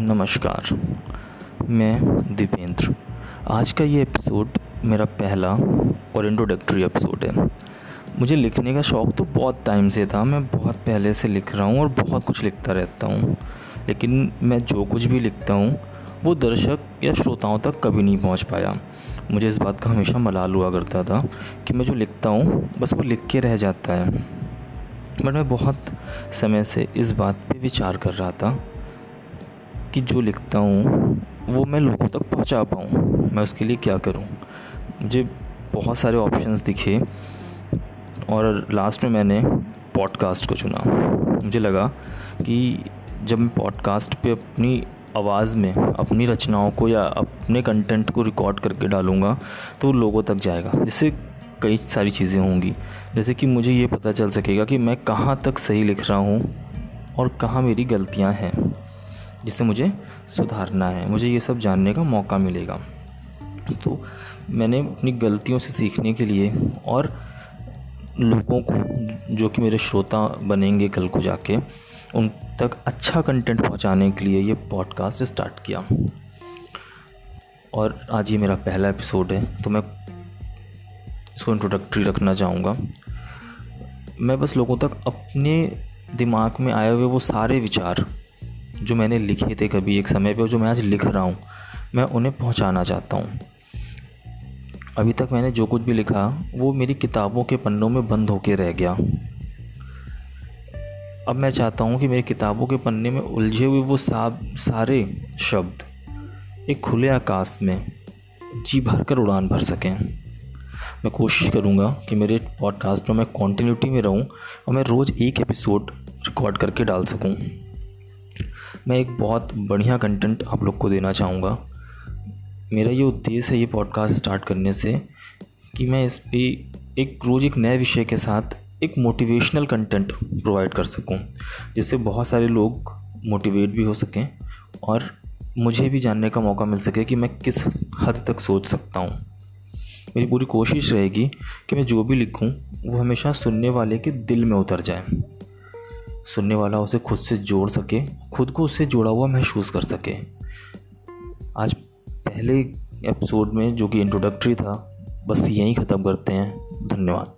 नमस्कार, मैं दीपेंद्र। आज का ये एपिसोड मेरा पहला और इंट्रोडक्टरी एपिसोड है। मुझे लिखने का शौक़ तो बहुत टाइम से था, मैं बहुत पहले से लिख रहा हूँ और बहुत कुछ लिखता रहता हूँ। लेकिन मैं जो कुछ भी लिखता हूँ, वो दर्शक या श्रोताओं तक कभी नहीं पहुँच पाया। मुझे इस बात का हमेशा मलाल हुआ करता था कि मैं जो लिखता हूँ, बस वो लिख के रह जाता है। बट मैं बहुत समय से इस बात पे विचार कर रहा था कि जो लिखता हूँ, वो मैं लोगों तक पहुँचा पाऊँ। मैं उसके लिए क्या करूँ? मुझे बहुत सारे ऑप्शंस दिखे और लास्ट में मैंने पॉडकास्ट को चुना। मुझे लगा कि जब मैं पॉडकास्ट पे अपनी आवाज़ में, अपनी रचनाओं को या अपने कंटेंट को रिकॉर्ड करके डालूँगा तो लोगों तक जाएगा, जिससे कई सारी चीज़ें होंगी। जैसे कि मुझे ये पता चल सकेगा कि मैं कहाँ तक सही लिख रहा हूँ और कहाँ मेरी गलतियाँ हैं। जिसे मुझे सुधारना है, मुझे ये सब जानने का मौका मिलेगा। तो मैंने अपनी गलतियों से सीखने के लिए और लोगों को, जो कि मेरे श्रोता बनेंगे कल को जाके, उन तक अच्छा कंटेंट पहुँचाने के लिए ये पॉडकास्ट स्टार्ट किया। और आज ये मेरा पहला एपिसोड है तो मैं इसको इंट्रोडक्टरी रखना चाहूँगा। मैं बस लोगों तक अपने दिमाग में आए हुए वो सारे विचार जो मैंने लिखे थे कभी एक समय पे और जो मैं आज लिख रहा हूँ मैं उन्हें पहुँचाना चाहता हूँ। अभी तक मैंने जो कुछ भी लिखा वो मेरी किताबों के पन्नों में बंद होके रह गया। अब मैं चाहता हूँ कि मेरी किताबों के पन्ने में उलझे हुए वो सा, सारे शब्द एक खुले आकाश में जी भर कर उड़ान भर सकें। मैं कोशिश करूँगा कि मेरे पॉडकास्ट में मैं कॉन्टीन्यूटी में रहूँ और मैं रोज़ एक एपिसोड रिकॉर्ड करके डाल सकूँ। मैं एक बहुत बढ़िया कंटेंट आप लोग को देना चाहूँगा। मेरा ये उद्देश्य है ये पॉडकास्ट स्टार्ट करने से कि मैं इस पर एक रोज़ एक नए विषय के साथ एक मोटिवेशनल कंटेंट प्रोवाइड कर सकूँ, जिससे बहुत सारे लोग मोटिवेट भी हो सकें और मुझे भी जानने का मौका मिल सके कि मैं किस हद तक सोच सकता हूँ। मेरी पूरी कोशिश रहेगी कि मैं जो भी लिखूँ, वो हमेशा सुनने वाले के दिल में उतर जाए। सुनने वाला उसे खुद से जोड़ सके, खुद को उससे जोड़ा हुआ महसूस कर सके। आज पहले एपिसोड में जो कि इंट्रोडक्टरी था, बस यहीं ख़त्म करते हैं। धन्यवाद।